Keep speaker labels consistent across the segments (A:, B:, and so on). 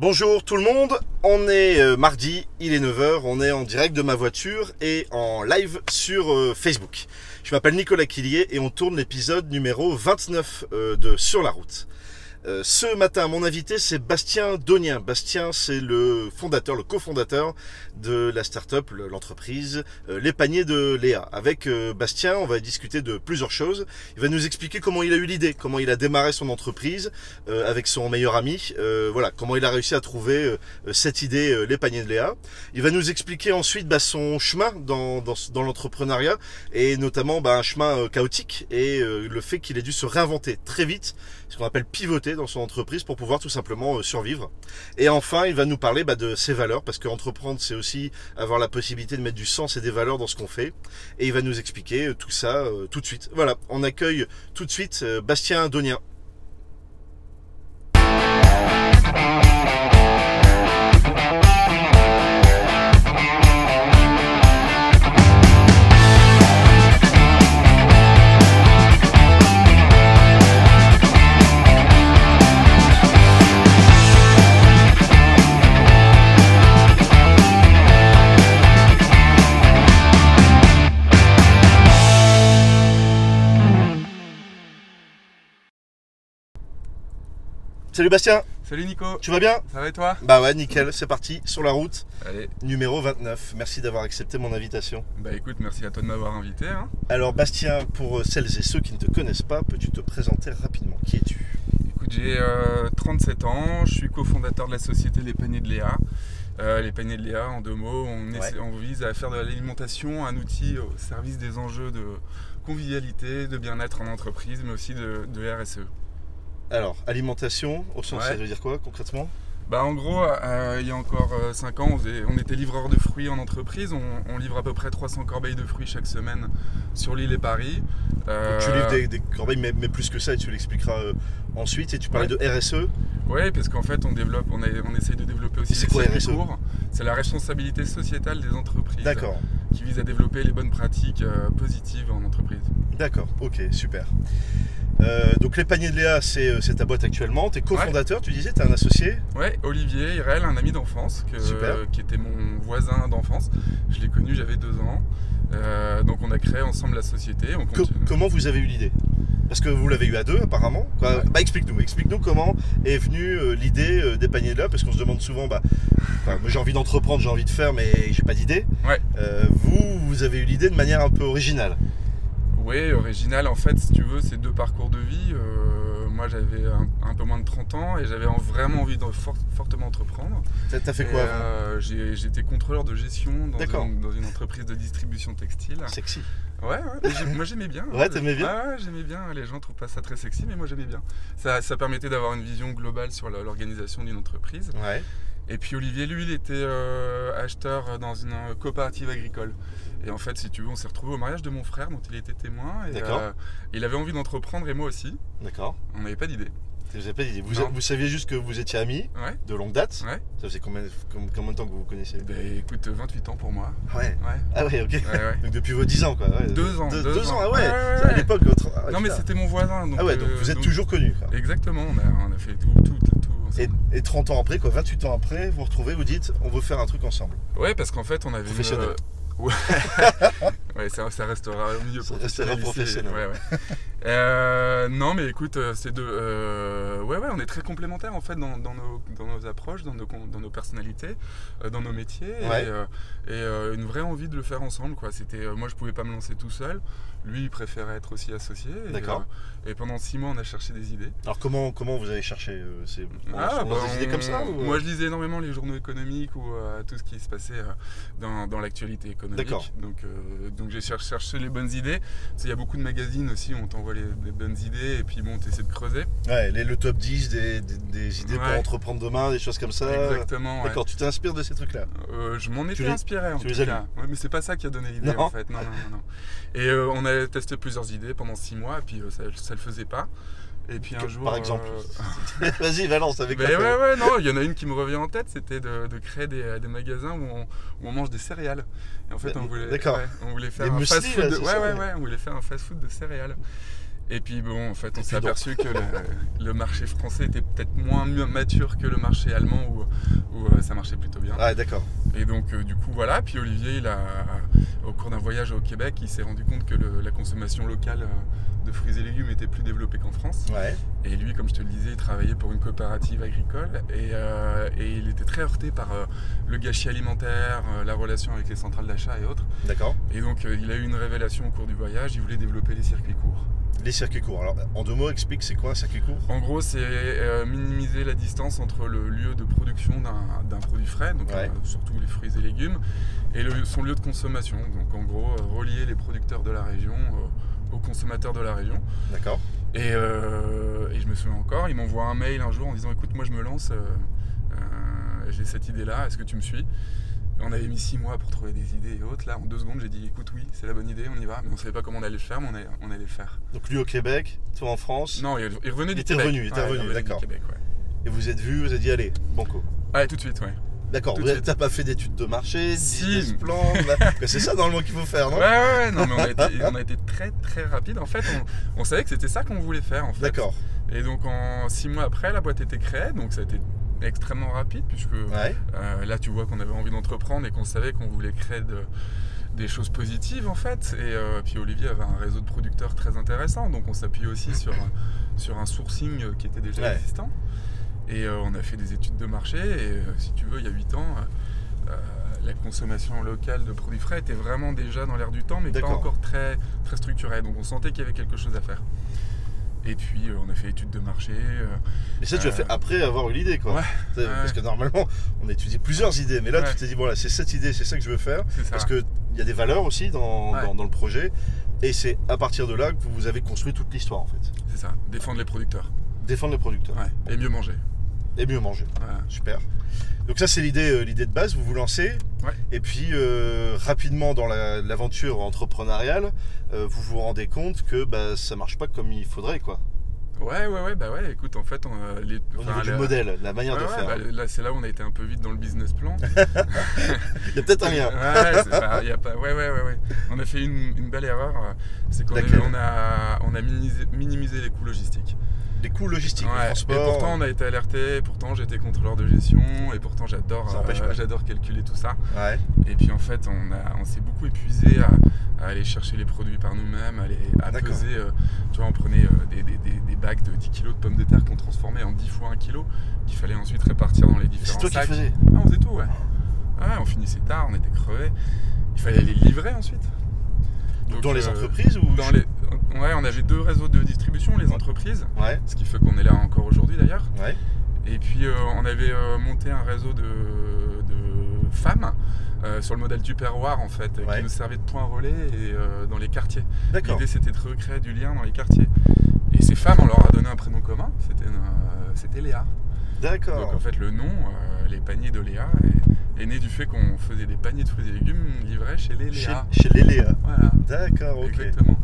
A: Bonjour tout le monde, on est euh, mardi, il est 9h, on est en direct de ma voiture et en live sur euh, Facebook. Je m'appelle Nicolas Quillier et on tourne l'épisode numéro 29 euh, de Sur la route. Euh, ce matin, mon invité, c'est Bastien Donien. Bastien, c'est le fondateur, le cofondateur de la start-up, le- l'entreprise euh, Les Paniers de Léa. Avec euh, Bastien, on va discuter de plusieurs choses. Il va nous expliquer comment il a eu l'idée, comment il a démarré son entreprise avec son meilleur ami. Voilà, comment il a réussi à trouver cette idée, Les Paniers de Léa. Il va nous expliquer ensuite bah, son chemin dans, dans, dans l'entrepreneuriat et notamment bah, un chemin chaotique et le fait qu'il ait dû se réinventer très vite, ce qu'on appelle pivoter dans son entreprise pour pouvoir tout simplement euh, survivre. Et enfin, il va nous parler bah, de ses valeurs parce qu'entreprendre, c'est aussi avoir la possibilité de mettre du sens et des valeurs dans ce qu'on fait. Et il va nous expliquer euh, tout ça euh, tout de suite. Voilà, on accueille tout de suite Bastien Donien. Salut Bastien,
B: Salut Nico,
A: tu vas bien
B: ça va et toi
A: Bah ouais, nickel, c'est parti, sur la route,
B: Allez,
A: numéro 29. Merci d'avoir accepté mon invitation.
B: bah écoute, merci à toi de m'avoir invité. hein.
A: Alors Bastien, pour euh, celles et ceux qui ne te connaissent pas, peux-tu te présenter rapidement? Qui es-tu?
B: Écoute, j'ai euh, 37 ans, je suis cofondateur de la société Les Paniers de Léa. Euh, les Paniers de Léa, en deux mots, on,
A: Ouais.
B: essaie- on vise à faire de l'alimentation un outil au service des enjeux de convivialité, de bien-être en entreprise, mais aussi de, de RSE.
A: Alors, alimentation, au sens,
B: Ouais.
A: ça veut dire quoi concrètement?
B: Bah en gros, euh, il y a encore 5 ans, on, faisait- on était livreur de fruits en entreprise. On, on livre à peu près 300 corbeilles de fruits chaque semaine sur l'île et Paris. Euh,
A: Tu livres des, des corbeilles, mais, mais plus que ça, et tu l'expliqueras euh, ensuite. Et tu parlais de RSE.
B: Oui, parce qu'en fait, on développe, on, a- on essaye de développer aussi
A: c'est quoi,
B: circuits
A: RSE?
B: C'est la responsabilité sociétale des entreprises
A: D'accord,
B: qui vise à développer les bonnes pratiques euh, positives en entreprise.
A: d'accord, ok, super. Euh, donc les paniers de Léa, c'est euh, ta boîte actuellement. Tu es cofondateur, tu disais, tu es un associé.
B: Ouais, Olivier Irel, un ami d'enfance, qui était mon voisin d'enfance. Je l'ai connu, j'avais deux ans. Euh, donc on a créé ensemble la société. On
A: comment vous avez eu l'idée? Parce que vous l'avez eu à deux apparemment. Quoi.
B: Ouais.
A: Bah explique-nous, explique-nous comment est venue euh, l'idée euh, des paniers de Léa, parce qu'on se demande souvent, bah, j'ai envie d'entreprendre, j'ai envie de faire, mais j'ai pas d'idée.
B: Ouais.
A: Euh, vous, vous avez eu l'idée de manière un peu originale.
B: Oui, original. En fait, si tu veux, c'est deux parcours de vie. Euh, moi, j'avais un, un peu moins de 30 ans et j'avais en- vraiment envie de fort- fortement entreprendre.
A: T'as fait quoi
B: euh, J'étais contrôleur de gestion dans une, dans une entreprise de distribution textile.
A: Sexy.
B: Ouais, ouais, moi j'aimais bien.
A: Ouais, t'aimais bien
B: Ouais, ouais, j'aimais bien. Les gens trouvent pas ça très sexy, mais moi j'aimais bien. Ça, ça permettait d'avoir une vision globale sur l'organisation d'une entreprise.
A: Ouais.
B: Et puis Olivier, lui, il était euh, acheteur dans une euh, coopérative agricole. Et en fait, si tu veux, on s'est retrouvé au mariage de mon frère dont il était témoin. Et,
A: D'accord.
B: euh, il avait envie d'entreprendre et moi aussi.
A: D'accord.
B: On n'avait pas d'idée.
A: Vous, pas d'idée. vous, saviez juste que vous étiez amis
B: Ouais,
A: de longue date.
B: ouais.
A: Ça faisait combien, com- combien de temps que vous vous connaissez
B: Ben écoute, 28 ans pour moi.
A: Ouais.
B: Ouais,
A: Ah ouais, ok.
B: ouais.
A: Donc depuis vos 10 ans quoi.
B: Deux ans,
A: Deux,
B: deux
A: deux ans,
B: ans.
A: ah ouais. À l'époque, votre. ah,
B: non mais c'était mon voisin. Donc,
A: Ah ouais, donc
B: euh,
A: vous êtes
B: donc-
A: toujours connus. quoi.
B: Exactement, on a, on a fait tout, tout
A: Et,
B: ensemble.
A: et 30 ans après, quoi, 28 ans après, vous vous retrouvez, vous dites, on veut faire un truc ensemble.
B: Ouais, parce qu'en fait, on avait une-
A: Professionnel.
B: Ouais, ouais ça, ça restera au milieu
A: Ça
B: professionnel.
A: restera professionnel.
B: Ouais, ouais. Euh, non, mais écoute, euh, c'est deux. euh, ouais, ouais, on est très complémentaires en fait dans, dans nos, dans nos approches, dans nos, dans nos personnalités, euh, dans nos métiers,
A: Ouais.
B: et, et, une vraie envie de le faire ensemble. Quoi. C'était, moi, je pouvais pas me lancer tout seul. Lui, il préférait être aussi associé. et,
A: D'accord.
B: et pendant six mois, on a cherché des idées.
A: Alors comment, comment vous avez cherché lance-
B: Ah, bah,
A: des idées comme ça ou-
B: Moi, je lisais énormément les journaux économiques ou tout ce qui se passait dans, dans l'actualité économique.
A: D'accord.
B: Donc, donc j'ai cher- cherché les bonnes idées. Qu'il y a beaucoup de magazines aussi où on t'envoie les, les bonnes idées et puis bon, tu essaies de creuser.
A: Ouais, les- le top 10 des, des- des idées pour entreprendre demain, des choses comme ça.
B: Exactement. ouais.
A: D'accord, tu t'inspires de ces trucs-là.
B: Euh, je m'en étais inspiré en
A: tu
B: tout
A: les as
B: cas. Ouais, mais c'est pas ça qui a donné l'idée en fait. Non, non, non, non. Et euh, on a testé plusieurs idées pendant six mois et puis euh, ça, ça le faisait pas. Et puis un jour.
A: par exemple.
B: euh,
A: Vas-y, balance avec la
B: ouais, ouais, non, il y en a une qui me revient en tête, c'était de, de créer des, des magasins où on, où on mange des céréales. Et en fait, on voulait, ouais, on voulait faire
A: Des
B: un
A: mueslis,
B: fast food.
A: là,
B: de-
A: c'est
B: ouais, ouais,
A: ouais.
B: on voulait faire un fast food de céréales. Et puis bon, en fait, on s'est aperçu que le, le marché français était peut-être moins mature que le marché allemand où, où, euh, ça marchait plutôt bien.
A: Ah, d'accord.
B: Et donc, euh, du coup, voilà. Puis Olivier, il a, au cours d'un voyage au Québec, il s'est rendu compte que le- la consommation locale euh, de fruits et légumes était plus développée qu'en France.
A: Ouais.
B: Et lui, comme je te le disais, il travaillait pour une coopérative agricole et, euh, et il était très heurté par euh, le gâchis alimentaire, la relation avec les centrales d'achat et autres.
A: D'accord.
B: Et donc, il a eu une révélation au cours du voyage. Il voulait développer les circuits courts.
A: Les circuits courts. Alors, en deux mots, explique c'est quoi un circuit court?
B: En gros, c'est minimiser la distance entre le lieu de production d'un produit frais, donc
A: Ouais.
B: surtout les fruits et légumes, et le- son lieu de consommation. Donc en gros, euh, relier les producteurs de la région euh, aux consommateurs de la région.
A: D'accord.
B: Et, euh, et je me souviens encore, il m'envoie un mail un jour en disant écoute, moi je me lance, euh, euh, j'ai cette idée-là, est-ce que tu me suis? On avait mis six mois pour trouver des idées et autres. Là, en deux secondes, j'ai dit écoute, oui, c'est la bonne idée, on y va. Mais on savait pas comment on allait le faire, mais on allait, on allait le faire.
A: Donc, lui au Québec, toi en France?
B: Non, il il revenait
A: Il
B: du
A: était
B: Québec.
A: revenu, il était
B: Ouais,
A: revenu, d'accord.
B: Ouais.
A: Et vous êtes vus, vous avez dit allez, banco.
B: Ouais, tout de suite, ouais.
A: D'accord, t'as pas fait d'études de marché,
B: Si.
A: plan, c'est ça normalement qu'il faut faire, non
B: Ouais, ouais, ouais, non, mais on a été, on a été très, très rapide. En fait, on, on savait que c'était ça qu'on voulait faire, en fait.
A: D'accord.
B: Et donc, en six mois après, la boîte était créée, donc ça a été extrêmement rapide, puisque
A: Ouais.
B: euh, là, tu vois qu'on avait envie d'entreprendre et qu'on savait qu'on voulait créer de- des choses positives, en fait. Et euh, puis, Olivier avait un réseau de producteurs très intéressant, donc on s'appuie aussi sur, sur un sourcing qui était déjà
A: Ouais.
B: existant. Et euh, on a fait des études de marché, et euh, si tu veux, il y a 8 ans, euh, la consommation locale de produits frais était vraiment déjà dans l'air du temps, mais pas encore très, très structurée. Donc on sentait qu'il y avait quelque chose à faire. Et puis euh, on a fait études de marché. euh,
A: Mais ça, tu l'as
B: Euh,
A: fait après avoir eu l'idée, quoi.
B: Ouais.
A: Parce que normalement, on étudie plusieurs idées, mais là,
B: Ouais.
A: tu t'es dit, voilà, c'est cette idée, c'est ça que je veux faire. Parce qu'il y a des valeurs aussi dans,
B: Ouais.
A: dans, dans le projet. Et c'est à partir de là que vous avez construit toute l'histoire, en fait.
B: C'est ça, défendre les producteurs.
A: Défendre les producteurs
B: Ouais. Et mieux manger.
A: Et mieux manger.
B: Voilà.
A: Super. Donc ça, c'est l'idée, euh, l'idée de base. Vous vous lancez.
B: Ouais.
A: Et puis, euh, rapidement dans la- l'aventure entrepreneuriale, euh, vous vous rendez compte que bah, ça marche pas comme il faudrait, quoi.
B: Ouais, ouais, ouais, bah ouais, écoute, en fait, on, euh, les,
A: Au
B: enfin,
A: niveau du
B: la-
A: modèle, la manière
B: Ouais,
A: de
B: ouais,
A: faire.
B: bah, là, c'est là où on a été un peu vite dans le business plan.
A: Il y a peut-être un lien.
B: Ouais, pas- y a pas, ouais, ouais, ouais, ouais. On a fait une, une belle erreur, c'est qu'on on a, on a minimisé, minimisé les coûts logistiques.
A: Les coûts logistiques, le
B: Ouais,
A: transport.
B: Et pourtant, on a été alerté, pourtant j'étais contrôleur de gestion, et pourtant j'adore, euh, j'adore calculer tout ça.
A: Ouais.
B: Et puis en fait, on, a- on s'est beaucoup épuisé à, à aller chercher les produits par nous-mêmes, à, les- à peser. euh, tu vois, on prenait euh, des, des- des- des bacs de 10 kg de pommes de terre qu'on transformait en 10 fois 1 kg, qu'il fallait ensuite répartir dans les différents
A: C'est toi qui
B: sacs.
A: faisais.
B: Ah, on faisait tout, ouais. Ouais, on finissait tard, on était crevés. Il fallait les livrer ensuite.
A: Donc, dans les entreprises ou
B: Dans les... Ouais, on avait deux réseaux de distribution, les entreprises,
A: Ouais,
B: ce qui fait qu'on est là encore aujourd'hui d'ailleurs.
A: ouais.
B: Et puis euh, on avait euh, monté un réseau de, de femmes euh, sur le modèle Tupperware en fait,
A: Ouais.
B: qui nous servait de point relais et, dans les quartiers. L'idée c'était de recréer du lien dans les quartiers. Et ces femmes, on leur a donné un prénom commun, c'était Léa. Donc
A: D'accord.
B: en fait le nom, les paniers de Léa, est, est né du fait qu'on faisait des paniers de fruits et légumes livrés chez les
A: Chez,
B: Léa.
A: chez les Léa.
B: Voilà.
A: D'accord, ok.
B: Exactement.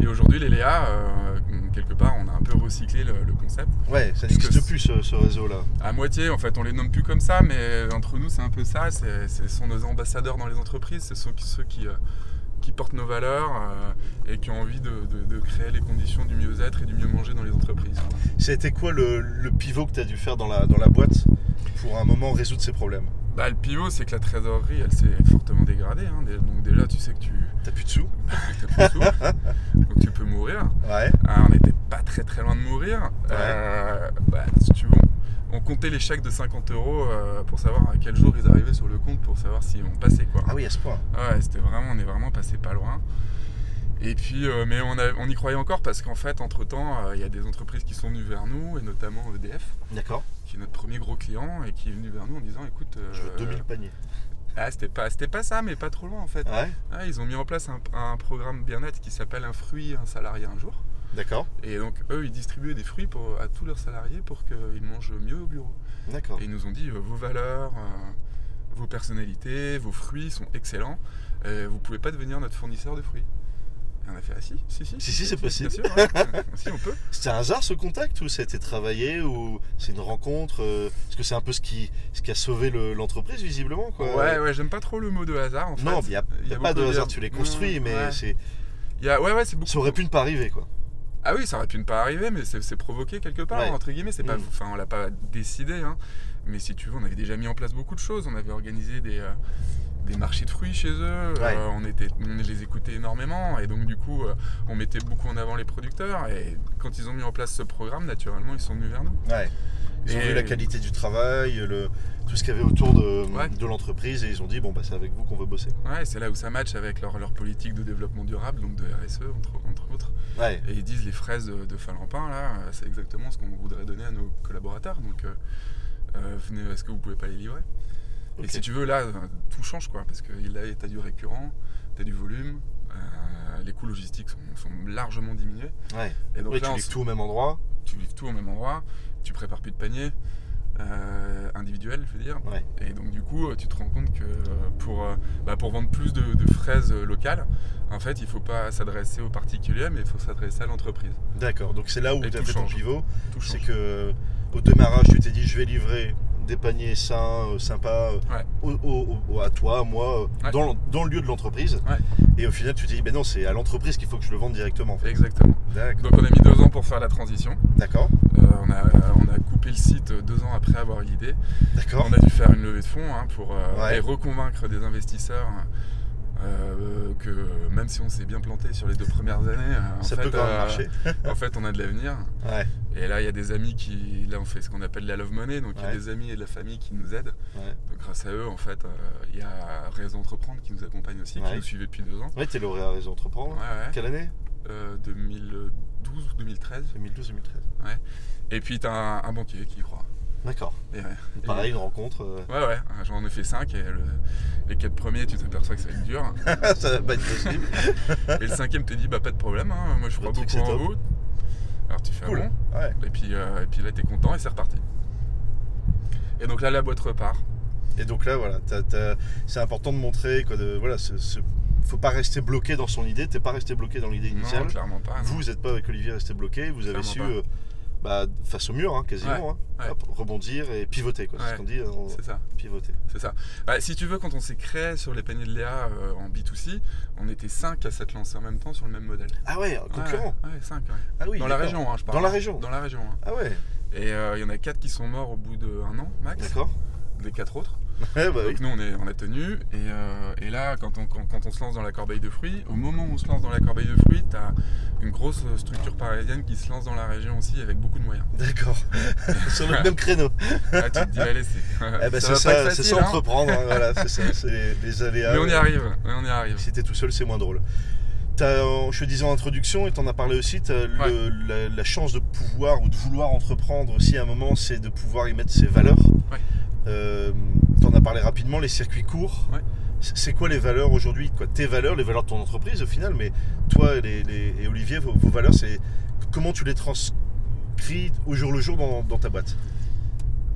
B: Et aujourd'hui, les Léa, euh, quelque part, on a un peu recyclé le- le concept.
A: Ouais, ça n'existe plus ce, ce réseau-là.
B: À moitié, en fait, on les nomme plus comme ça, mais entre nous, c'est un peu ça. Ce sont nos ambassadeurs dans les entreprises, ce sont ceux qui, euh, qui portent nos valeurs euh, et qui ont envie de, de- de créer les conditions du mieux-être et du mieux manger dans les entreprises.
A: C'était quoi le, le pivot que tu as dû faire dans la, dans la boîte pour un moment résoudre ces problèmes?
B: Bah, le pivot, c'est que la trésorerie, elle s'est fortement dégradée. hein. Donc déjà, tu sais que tu
A: T'as plus de sous?
B: As plus de sous, donc tu peux mourir.
A: Ouais.
B: Ah, on n'était pas très très loin de mourir. Euh, bah, si tu veux, on, comptait les chèques de 50 euros euh, pour savoir à quel jour ils arrivaient sur le compte pour savoir si on passait quoi.
A: Ah oui, à ce point.
B: Ouais, c'était vraiment, on est vraiment passé pas loin. Et puis, euh, mais on, a- on y croyait encore parce qu'en fait, entre temps, il y a des entreprises qui sont venues vers nous, et notamment EDF,
A: D'accord.
B: qui est notre premier gros client, et qui est venu vers nous en disant écoute, euh,
A: Je veux 2000 paniers.
B: ah, c'était pas, c'était pas ça, mais pas trop loin en fait.
A: Ouais.
B: Ah, ils ont mis en place un, un programme bien-être qui s'appelle Un fruit, un salarié un jour.
A: D'accord.
B: Et donc, eux, ils distribuaient des fruits pour, à tous leurs salariés pour qu'ils mangent mieux au bureau.
A: D'accord.
B: Et ils nous ont dit euh, vos valeurs, euh, vos personnalités, vos fruits sont excellents. Euh, vous pouvez pas devenir notre fournisseur de fruits. Et on a fait ah si, si, si.
A: Si, si, c'est possible.
B: Bien sûr, ouais. si, on peut.
A: C'était un hasard ce contact ou ça a été travaillé ou c'est une rencontre euh, Parce que c'est un peu ce qui, ce qui a sauvé le- l'entreprise visiblement quoi?
B: Ouais, ouais, j'aime pas trop le mot de hasard en fait.
A: Non, il n'y a,
B: y a
A: pas de
B: de-
A: hasard, tu l'as construit,
B: Mmh,
A: mais
B: ouais.
A: c'est,
B: Il y a, ouais, ouais, c'est beaucoup.
A: ça aurait pu ne pas arriver quoi.
B: Ah oui, ça aurait pu ne pas arriver, mais c'est provoqué quelque part,
A: Ouais.
B: entre guillemets. C'est pas,
A: Mm.
B: enfin, on l'a pas décidé, hein. mais si tu veux, on avait déjà mis en place beaucoup de choses. On avait organisé des, euh, des marchés de fruits chez eux.
A: Ouais.
B: Euh, on, était, on les écoutait énormément, et donc du coup, euh, on mettait beaucoup en avant les producteurs. Et quand ils ont mis en place ce programme, naturellement, ils sont venus vers nous.
A: Ouais. Ils ont
B: Et-
A: vu la qualité du travail, le, tout ce qu'il y avait autour de,
B: Ouais.
A: de l'entreprise et ils ont dit bon bah c'est avec vous qu'on veut bosser.
B: Ouais, c'est là où ça match avec leur, leur politique de développement durable, donc de RSE, entre, entre autres.
A: Ouais.
B: Et ils disent les fraises de, de Falampin, là, c'est exactement ce qu'on voudrait donner à nos collaborateurs. Donc, euh, euh, venez, est-ce que vous pouvez pas les livrer? Et si tu veux, là, euh, tout change, quoi, parce que là, tu as du récurrent, tu as du volume, euh, coûts logistiques sont, sont largement diminués.
A: Ouais.
B: Et donc
A: Oui,
B: là,
A: tu livres tout au même endroit.
B: tu livres tout au même endroit, tu prépares plus de panier. euh, individuel, je veux dire.
A: Ouais.
B: Et donc du coup, tu te rends compte que euh, pour, euh, bah, pour vendre plus de, de fraises euh, locales, en fait, il faut pas s'adresser aux particuliers, mais il faut s'adresser à l'entreprise.
A: D'accord. Donc c'est là où tu as fait ton pivot. C'est que au démarrage tu t'es dit je vais livrer des paniers sains, euh, sympas euh,
B: Ouais.
A: au- au- au- à toi, moi, euh,
B: Ouais.
A: dans, le lieu de l'entreprise. Et au final tu te dis ben non c'est à l'entreprise qu'il faut que je le vende directement. En fait.
B: Exactement. Donc on a mis deux ans pour faire la transition.
A: D'accord.
B: Euh, on, a, on a coupé le site deux ans après avoir l'idée.
A: D'accord.
B: On a dû faire une levée de fonds hein, pour euh, reconvaincre des investisseurs euh, que même si on s'est bien planté sur les deux premières années, euh, en,
A: Ça
B: fait,
A: peut quand même
B: euh,
A: marcher.
B: en fait on a de l'avenir.
A: Ouais.
B: Et là il y a des amis qui, là on fait ce qu'on appelle la love money, donc il y a des amis et de la famille qui nous aident.
A: Ouais.
B: Donc grâce à eux en fait euh, il y a Réseau Entreprendre qui nous accompagne aussi, qui nous suivait depuis deux ans.
A: Ouais, t'es lauréat Réseau Entreprendre. Quelle année?
B: Euh, 2012 ou 2013.
A: 2012-2013.
B: Et puis t'as un, un banquier qui y croit.
A: D'accord.
B: Ouais.
A: Pareil, une rencontre. euh,
B: Ouais, ouais, j'en ai fait 5 et le- les 4 premiers, tu t'aperçois que ça va être dur.
A: ça va pas être possible.
B: et le cinquième te dit, bah pas de problème, hein, moi je crois beaucoup en
A: top.
B: vous. Alors tu fais
A: Cool.
B: bon
A: Ouais.
B: et puis, euh, et puis là t'es content et c'est reparti. Et donc là la boîte repart.
A: Et donc là, voilà, c'est important de montrer quoi, de, voilà, ce, ce- faut pas rester bloqué dans son idée. T'es pas resté bloqué dans l'idée initiale.
B: Non, clairement pas. non.
A: vous, vous n'êtes pas avec Olivier resté bloqué. Vous avez su, euh, bah, face au mur, hein, quasiment,
B: Ouais,
A: hein,
B: ouais.
A: hop, rebondir et pivoter. quoi. C'est
B: Ouais,
A: ce qu'on dit, euh, on-
B: C'est ça,
A: pivoter.
B: c'est ça. Bah, si tu veux, quand on s'est créé sur les paniers de Léa euh, en B2C, on était 5 à s'être lancés en même temps sur le même modèle.
A: Ah ouais, concurrent.
B: Ouais, 5,
A: Ah oui.
B: Dans la région, hein, je parle.
A: Dans la région.
B: Dans la région. hein.
A: Ah ouais,
B: Et euh, il y en a 4 qui sont morts au bout d'un an, max.
A: d'accord.
B: Des 4 autres.
A: Ouais, bah oui.
B: Donc nous on, est, on a tenu et, euh, et là quand on, quand, quand on se lance dans la corbeille de fruits, au moment où on se lance dans la corbeille de fruits, tu as une grosse structure parisienne qui se lance dans la région aussi avec beaucoup de moyens.
A: D'accord. Sur le même créneau.
B: Là tu te dis allez c'est
A: Eh ben, c'est
B: ça
A: ça, ça
B: hein.
A: entreprendre. hein, voilà, c'est ça, c'est les, les aléas.
B: Mais on y
A: euh,
B: arrive, ouais, on y arrive.
A: Si t'es tout seul, c'est moins drôle. Je te disais en introduction, et t'en as parlé aussi, t'as le-
B: Ouais.
A: la, la chance de pouvoir ou de vouloir entreprendre aussi à un moment, c'est de pouvoir y mettre ses valeurs.
B: Ouais.
A: Euh, t'en as parlé rapidement, les circuits courts.
B: Ouais.
A: C'est quoi les valeurs aujourd'hui quoi? Tes valeurs, les valeurs de ton entreprise au final, mais toi et, les- les- et Olivier, vos, vos valeurs, c'est comment tu les transcris au jour le jour dans, dans ta boîte?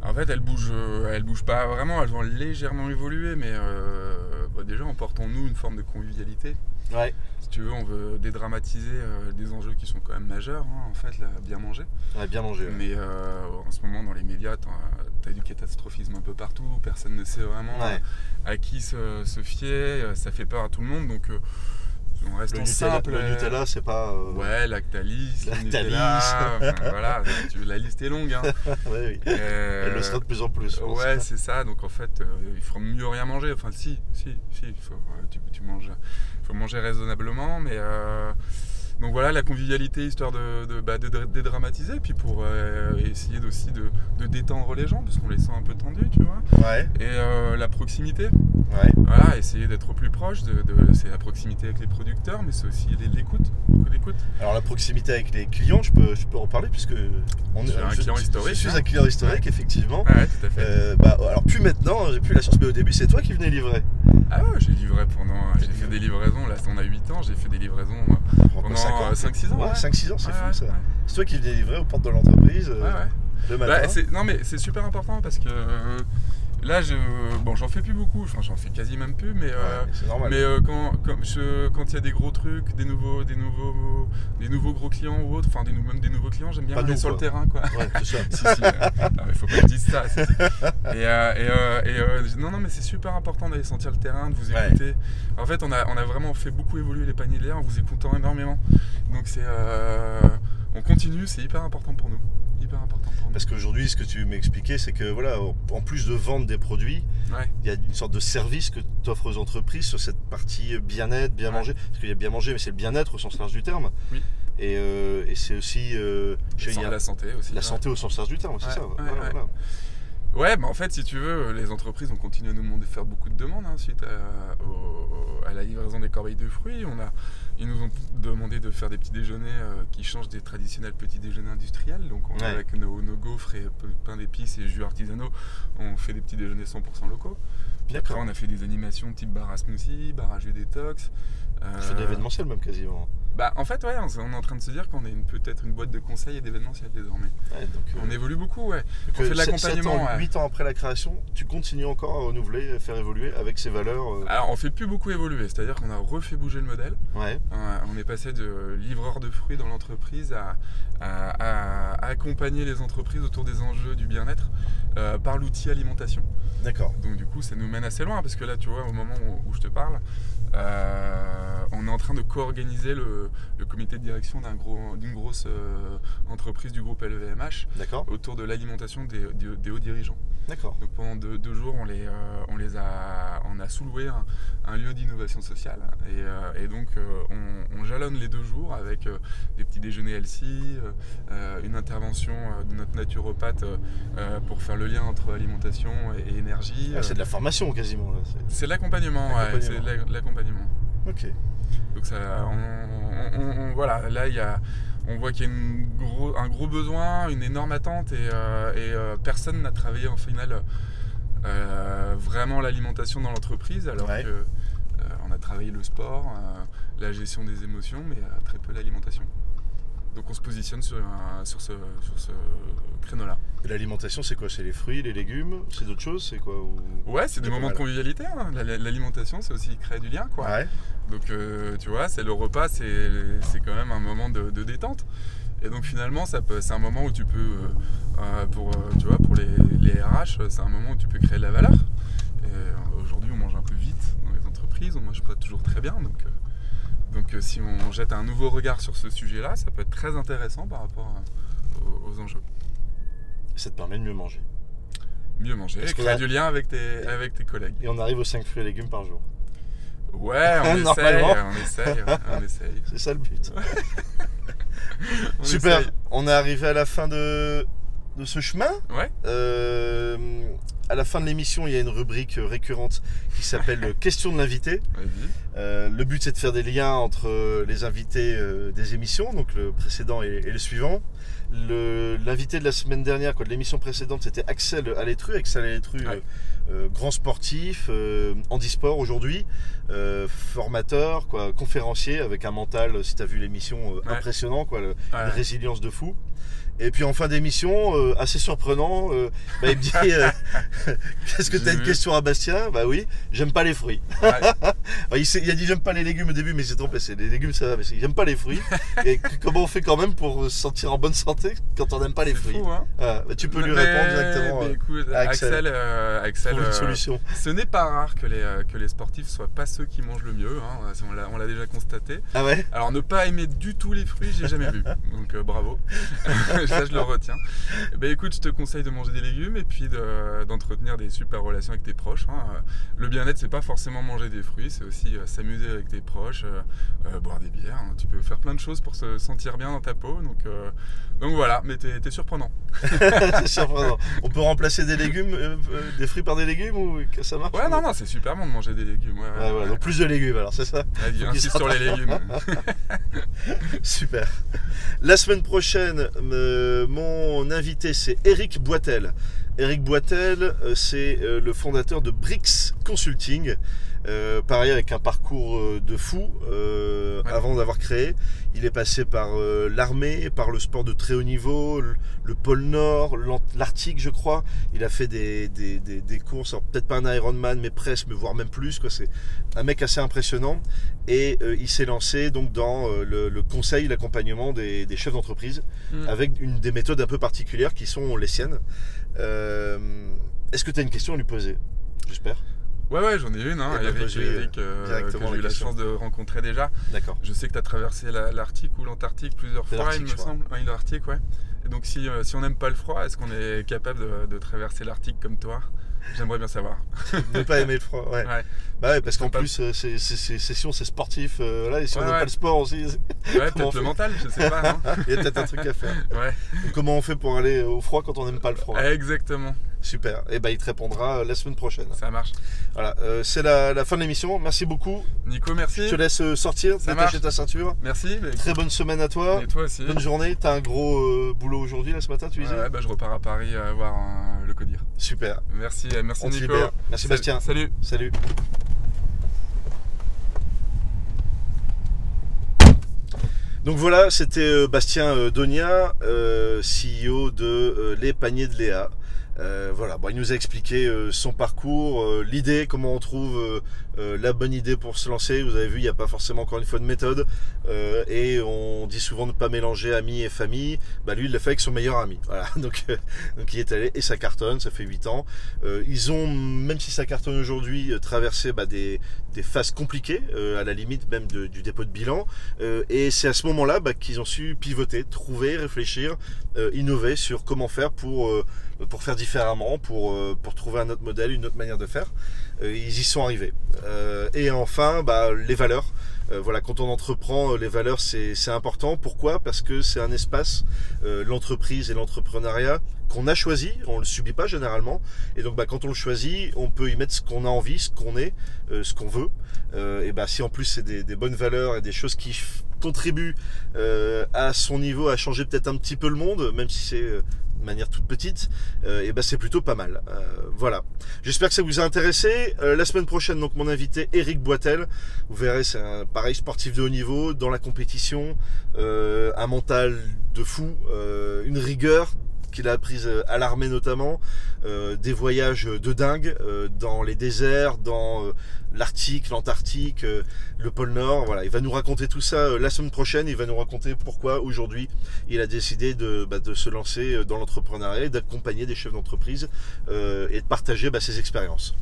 B: En fait elles bougent, euh, elles bougent pas vraiment, elles ont légèrement évolué mais euh, bah, déjà on porte en nous une forme de convivialité.
A: Ouais.
B: Si tu veux on veut dédramatiser euh, des enjeux qui sont quand même majeurs hein, en fait, là, bien manger.
A: Ouais, bien ouais.
B: Mais euh, en ce moment, dans les médias, tu as du catastrophisme un peu partout. Personne ne sait vraiment
A: Ouais.
B: à qui se, se fier. euh, Ça fait peur à tout le monde. Donc, euh,
A: Le
B: restant
A: Nutella,
B: simple.
A: le
B: euh,
A: Nutella, c'est pas. euh,
B: Ouais, Lactalis,
A: Lactalis.
B: Nutella. enfin, voilà, tu- la liste est longue. Hein.
A: ouais, oui.
B: Euh,
A: Elle le sera de plus en plus.
B: Ouais, c'est ça. Donc en fait, euh, il faut mieux rien manger. Enfin, si, si, si. il Faut, euh, tu, tu manges, faut manger raisonnablement, mais euh, donc voilà, la convivialité histoire de, de, bah, de dédramatiser, puis pour euh, essayer aussi de, détendre les gens, parce qu'on les sent un peu tendus, tu vois.
A: Ouais,
B: Et euh, la proximité,
A: ouais.
B: voilà, essayer d'être au plus proche. C'est la proximité avec les producteurs, mais c'est aussi l'écoute, beaucoup d'écoute.
A: Alors la proximité avec les clients, je peux, je peux en parler puisque on
B: Tu es un
A: je-
B: client
A: je-
B: historique,
A: Je suis
B: hein.
A: un client historique, effectivement.
B: Ouais, tout à fait.
A: Euh, bah, alors plus maintenant, j'ai plus la chance, mais au début c'est toi qui venais livrer.
B: Ah ouais, j'ai livré pendant. J'ai fait des livraisons, là on a 8 ans, j'ai fait des livraisons euh, pendant
A: cinq ans.
B: 5-6 ans.
A: Ouais, 5-6 ans, c'est
B: Ouais,
A: fou ça. C'est toi qui venais livrer aux portes de l'entreprise euh, le
B: Bah,
A: matin.
B: non mais c'est super important parce que euh, là je bon j'en fais plus beaucoup, enfin j'en fais quasi même plus mais euh,
A: Ouais, c'est normal.
B: mais euh, quand il y a des gros trucs, des nouveaux des nouveaux des nouveaux gros clients ou autres, enfin des, même des nouveaux clients, j'aime bien
A: Pas
B: aller sur le terrain quoi.
A: Ouais, c'est ça.
B: si si. euh, non, mais faut pas que je dise ça. si, si. Et, euh, et, et, non non mais c'est super important d'aller sentir le terrain, de vous
A: Ouais.
B: écouter. En fait on a on a vraiment fait beaucoup évoluer les paniers de l'air en vous écoutant énormément. Donc c'est on continue, c'est hyper important pour nous. Hyper important pour nous.
A: Parce qu'aujourd'hui, ce que tu m'expliquais, c'est que voilà, en plus de vendre des produits,
B: Ouais.
A: il y a une sorte de service que tu offres aux entreprises sur cette partie bien-être, bien
B: Ouais.
A: manger. Parce qu'il y a bien manger, mais c'est le bien-être au sens large du terme.
B: Oui.
A: Et, euh, et c'est aussi euh, je sais, il y a
B: la santé aussi.
A: la
B: ouais.
A: santé au sens large du terme, c'est ça. Voilà, voilà.
B: Ouais, bah en fait, si tu veux, les entreprises ont continué à nous demander de faire beaucoup de demandes hein, suite à, au- à la livraison des corbeilles de fruits. On a, ils nous ont demandé de faire des petits déjeuners euh, qui changent des traditionnels petits déjeuners industriels. Donc, on,
A: Ouais.
B: avec nos, nos gaufres et pain d'épices et jus artisanaux, on fait des petits déjeuners 100% locaux. Puis après, on a fait des animations type bar à smoothie, bar à jus détox.
A: On fait de
B: Euh,
A: l'événementiel même quasiment.
B: Bah, en fait, ouais, on, est en train de se dire qu'on est peut-être une boîte de conseils et d'événementiel désormais.
A: Ouais, donc, euh,
B: On évolue beaucoup, ouais. on fait de l'accompagnement,
A: sept ans,
B: ouais.
A: 8 ans après la création, tu continues encore à renouveler, à faire évoluer avec ces valeurs. euh,
B: Alors, on fait plus beaucoup évoluer, c'est-à-dire qu'on a refait bouger le modèle.
A: Ouais,
B: Euh, on est passé de livreur de fruits dans l'entreprise à, à- à accompagner les entreprises autour des enjeux du bien-être euh, par l'outil alimentation.
A: d'accord.
B: Donc du coup, ça nous mène assez loin parce que là, tu vois, au moment où, où je te parle, euh, on est en train de co-organiser le, le comité de direction gros- d'une grosse euh, entreprise du groupe LVMH
A: D'accord,
B: autour de l'alimentation des, des- des hauts dirigeants.
A: d'accord.
B: Donc pendant deux, deux jours, on, les, on, les a, a un, un lieu d'innovation sociale. Et, euh, et donc, euh, on, on jalonne les deux jours avec euh, des petits déjeuners euh, une intervention de notre naturopathe pour faire le lien entre alimentation et, et énergie.
A: Ah, c'est de la formation quasiment. C'est-
B: de l'accompagnement, ouais, c'est de l'accompagnement.
A: Ok.
B: Donc ça, on, on- on- voilà, là il y a, on voit qu'il y a une gros- un gros besoin, une énorme attente et, euh, et, euh, personne n'a travaillé en final vraiment l'alimentation dans l'entreprise alors
A: Ouais.
B: que euh, on a travaillé le sport, euh, la gestion des émotions, mais euh, très peu l'alimentation. Donc on se positionne sur, un- sur ce, sur ce créneau-là.
A: Et L'alimentation, c'est quoi? C'est les fruits, les légumes? C'est d'autres choses? C'est quoi ou-
B: Ouais, c'est des moments de convivialité. hein. La- la- L'alimentation, c'est aussi créer du lien, quoi.
A: Ouais.
B: Donc euh, tu vois, c'est le repas, c'est c'est quand même un moment de, de détente. Et donc finalement, ça peut- c'est un moment où tu peux, euh, euh, pour, euh, tu vois, pour les, les RH, c'est un moment où tu peux créer de la valeur. Et, Aujourd'hui, on mange un peu vite dans les entreprises, on mange pas toujours très bien. Donc, euh, donc si on jette un nouveau regard sur ce sujet-là, ça peut être très intéressant par rapport à- aux, aux enjeux.
A: Ça te permet de mieux manger.
B: Mieux manger,
A: Parce
B: créer du lien avec tes, avec tes collègues.
A: Et on arrive aux 5 fruits et légumes par jour.
B: Ouais, on essaye, on essaye, on essaye.
A: C'est ça le but.
B: On
A: Super.
B: essaye.
A: On est arrivé à la fin de, de ce chemin.
B: Ouais.
A: Euh, à la fin de l'émission, il y a une rubrique récurrente qui s'appelle Question de l'invité. Euh, le but, c'est de faire des liens entre les invités euh, des émissions, donc le précédent et, et le suivant. Le- L'invité de la semaine dernière, quoi, de l'émission précédente, c'était Axel Alétru. Axel Alétru,
B: Ouais.
A: Euh, grand sportif, euh, handisport aujourd'hui, euh, formateur, quoi, conférencier avec un mental, si tu as vu l'émission, euh,
B: Ouais.
A: impressionnant, quoi, le-
B: Ouais.
A: une résilience de fou. Et puis en fin d'émission, euh, assez surprenant, euh, bah, il me dit euh, Qu'est-ce que tu as une question à Bastien? Bah oui, j'aime pas les fruits.
B: Ouais.
A: Ah, il, a dit j'aime pas les légumes au début, mais il s'est trompé. C'est les légumes, ça va, mais j'aime pas les fruits. Et comment on fait quand même pour se sentir en bonne santé quand on n'aime pas les fruits?
B: fou, hein
A: Ah, bah, Tu peux lui répondre directement.
B: mais
A: euh,
B: écoute,
A: à Axel.
B: Axel,
A: solution.
B: ce n'est pas rare que les, que les sportifs soient pas ceux qui mangent le mieux. hein, on l'a- déjà constaté.
A: Ah ouais?
B: Alors ne pas aimer du tout les fruits, j'ai jamais vu. Donc bravo. Ça je le retiens. Ben écoute, je te conseille de manger des légumes et puis de- d'entretenir des super relations avec tes proches. hein. Euh, Le bien-être, c'est pas forcément manger des fruits, c'est aussi euh, s'amuser avec tes proches, euh, boire des bières. hein. Tu peux faire plein de choses pour se sentir bien dans ta peau. Donc, euh, donc voilà, mais t'es t'es surprenant.
A: Surprenant. On peut remplacer des légumes, des fruits par des légumes ou que ça marche
B: Ouais, non, non, c'est super bon de manger des légumes. Ouais,
A: Ouais, voilà, donc plus de légumes alors, c'est ça
B: Vas-y, insiste sur les légumes.
A: Super. La semaine prochaine, mon invité c'est Eric Boitel. Eric Boitel, euh, c'est euh, le fondateur de Brix Consulting. Euh, pareil avec un parcours euh, de fou euh,
B: Ouais.
A: avant d'avoir créé. Il est passé par euh, l'armée, par le sport de très haut niveau, le, le pôle Nord, l'Arctique je crois. Il a fait des, des, des- des courses, peut-être pas un Ironman mais presque, mais voire même plus. C'est un mec assez impressionnant et il s'est lancé donc dans le, le conseil, l'accompagnement des, chefs d'entreprise
B: Mm.
A: avec une des méthodes un peu particulières qui sont les siennes. Est-ce que tu as une question à lui poser? J'espère.
B: Ouais, ouais, j'en ai une. Hein,
A: Et
B: Eric,
A: j'ai, euh,
B: Eric, euh, que j'ai eu la
A: question.
B: chance de rencontrer déjà.
A: D'accord.
B: Je sais que tu as traversé la- l'Arctique ou l'Antarctique plusieurs fois, il me semble. Ouais, l'Arctique, ouais. Et donc, si, euh, si on n'aime pas le froid, est-ce qu'on est capable de, de traverser l'Arctique comme toi? J'aimerais bien savoir.
A: Ne pas aimer le froid, ouais.
B: Ouais,
A: Bah ouais, parce qu'en
B: Pas-
A: plus, euh, c'est session, c'est sportif. euh, là, et si on n'aime
B: ouais.
A: pas le sport aussi,
B: ouais peut-être le mental, je sais pas. hein.
A: il y a peut-être un truc à faire.
B: Ouais,
A: comment on fait pour aller au froid quand on n'aime pas le froid?
B: Exactement.
A: Super. Et bah, il te répondra euh, la semaine prochaine.
B: Ça marche.
A: Voilà, euh, c'est la, la fin de l'émission. Merci beaucoup.
B: Nico, merci.
A: Je te laisse sortir,
B: Ça
A: détacher
B: marche.
A: ta ceinture.
B: Merci. mais-
A: Très bonne semaine à toi.
B: Et toi aussi.
A: Bonne journée. T'as un gros boulot aujourd'hui, là, ce matin, tu disais?
B: Ouais, bah, je repars à Paris voir le codir.
A: Super.
B: Merci, euh, merci
A: On
B: Nico.
A: libère. Merci, Bastien.
B: Salut.
A: Salut. Donc voilà, c'était euh, Bastien euh, Donia, CEO de Les Paniers de Léa. Euh, voilà, bon, il nous a expliqué euh, son parcours, euh, l'idée, comment on trouve euh, la bonne idée pour se lancer. Vous avez vu, il n'y a pas forcément encore une fois de méthode. Euh, et on dit souvent de ne pas mélanger amis et famille. Bah, lui, il l'a fait avec son meilleur ami. Voilà, donc, euh, donc il est allé et ça cartonne, ça fait 8 ans. Ils ont, même si ça cartonne aujourd'hui, traversé bah, des, phases compliquées, à la limite même du dépôt de bilan. Et c'est à ce moment-là bah, qu'ils ont su pivoter, trouver, réfléchir, innover sur comment faire pour, pour faire différemment, pour, pour trouver un autre modèle, une autre manière de faire. Ils y sont arrivés. Euh, et enfin, bah, les valeurs. Euh, voilà, quand on entreprend, euh, les valeurs, c'est important. Pourquoi? Parce que c'est un espace, l'entreprise et l'entrepreneuriat, qu'on a choisi. On le subit pas généralement. Et donc, bah, quand on le choisit, on peut y mettre ce qu'on a envie, ce qu'on est, ce qu'on veut. Et bah, si en plus c'est des, des bonnes valeurs et des choses qui contribuent euh, à son niveau à changer peut-être un petit peu le monde, même si c'est euh, de manière toute petite, euh, et bah, c'est plutôt pas mal. Voilà. J'espère que ça vous a intéressé. La semaine prochaine, donc mon invité Eric Boitel. Vous verrez, c'est un pareil sportif de haut niveau, dans la compétition, un mental de fou, une rigueur qu'il a apprise euh, à l'armée notamment, euh, des voyages de dingue euh, dans les déserts, dans l'Arctique, l'Antarctique, le pôle Nord. Il va nous raconter tout ça la semaine prochaine. Il va nous raconter pourquoi aujourd'hui il a décidé de, bah, se lancer dans l'entrepreneuriat, d'accompagner des chefs d'entreprise et de partager bah, ses expériences.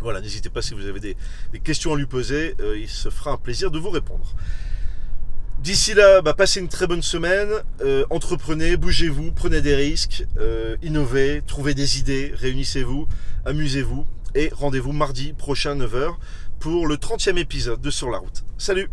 A: Voilà, n'hésitez pas si vous avez des, questions à lui poser, il se fera un plaisir de vous répondre. D'ici là, bah, passez une très bonne semaine, euh, entreprenez, bougez-vous, prenez des risques, euh, innovez, trouvez des idées, réunissez-vous, amusez-vous et rendez-vous mardi prochain 9h pour le 30e épisode de Sur la route. Salut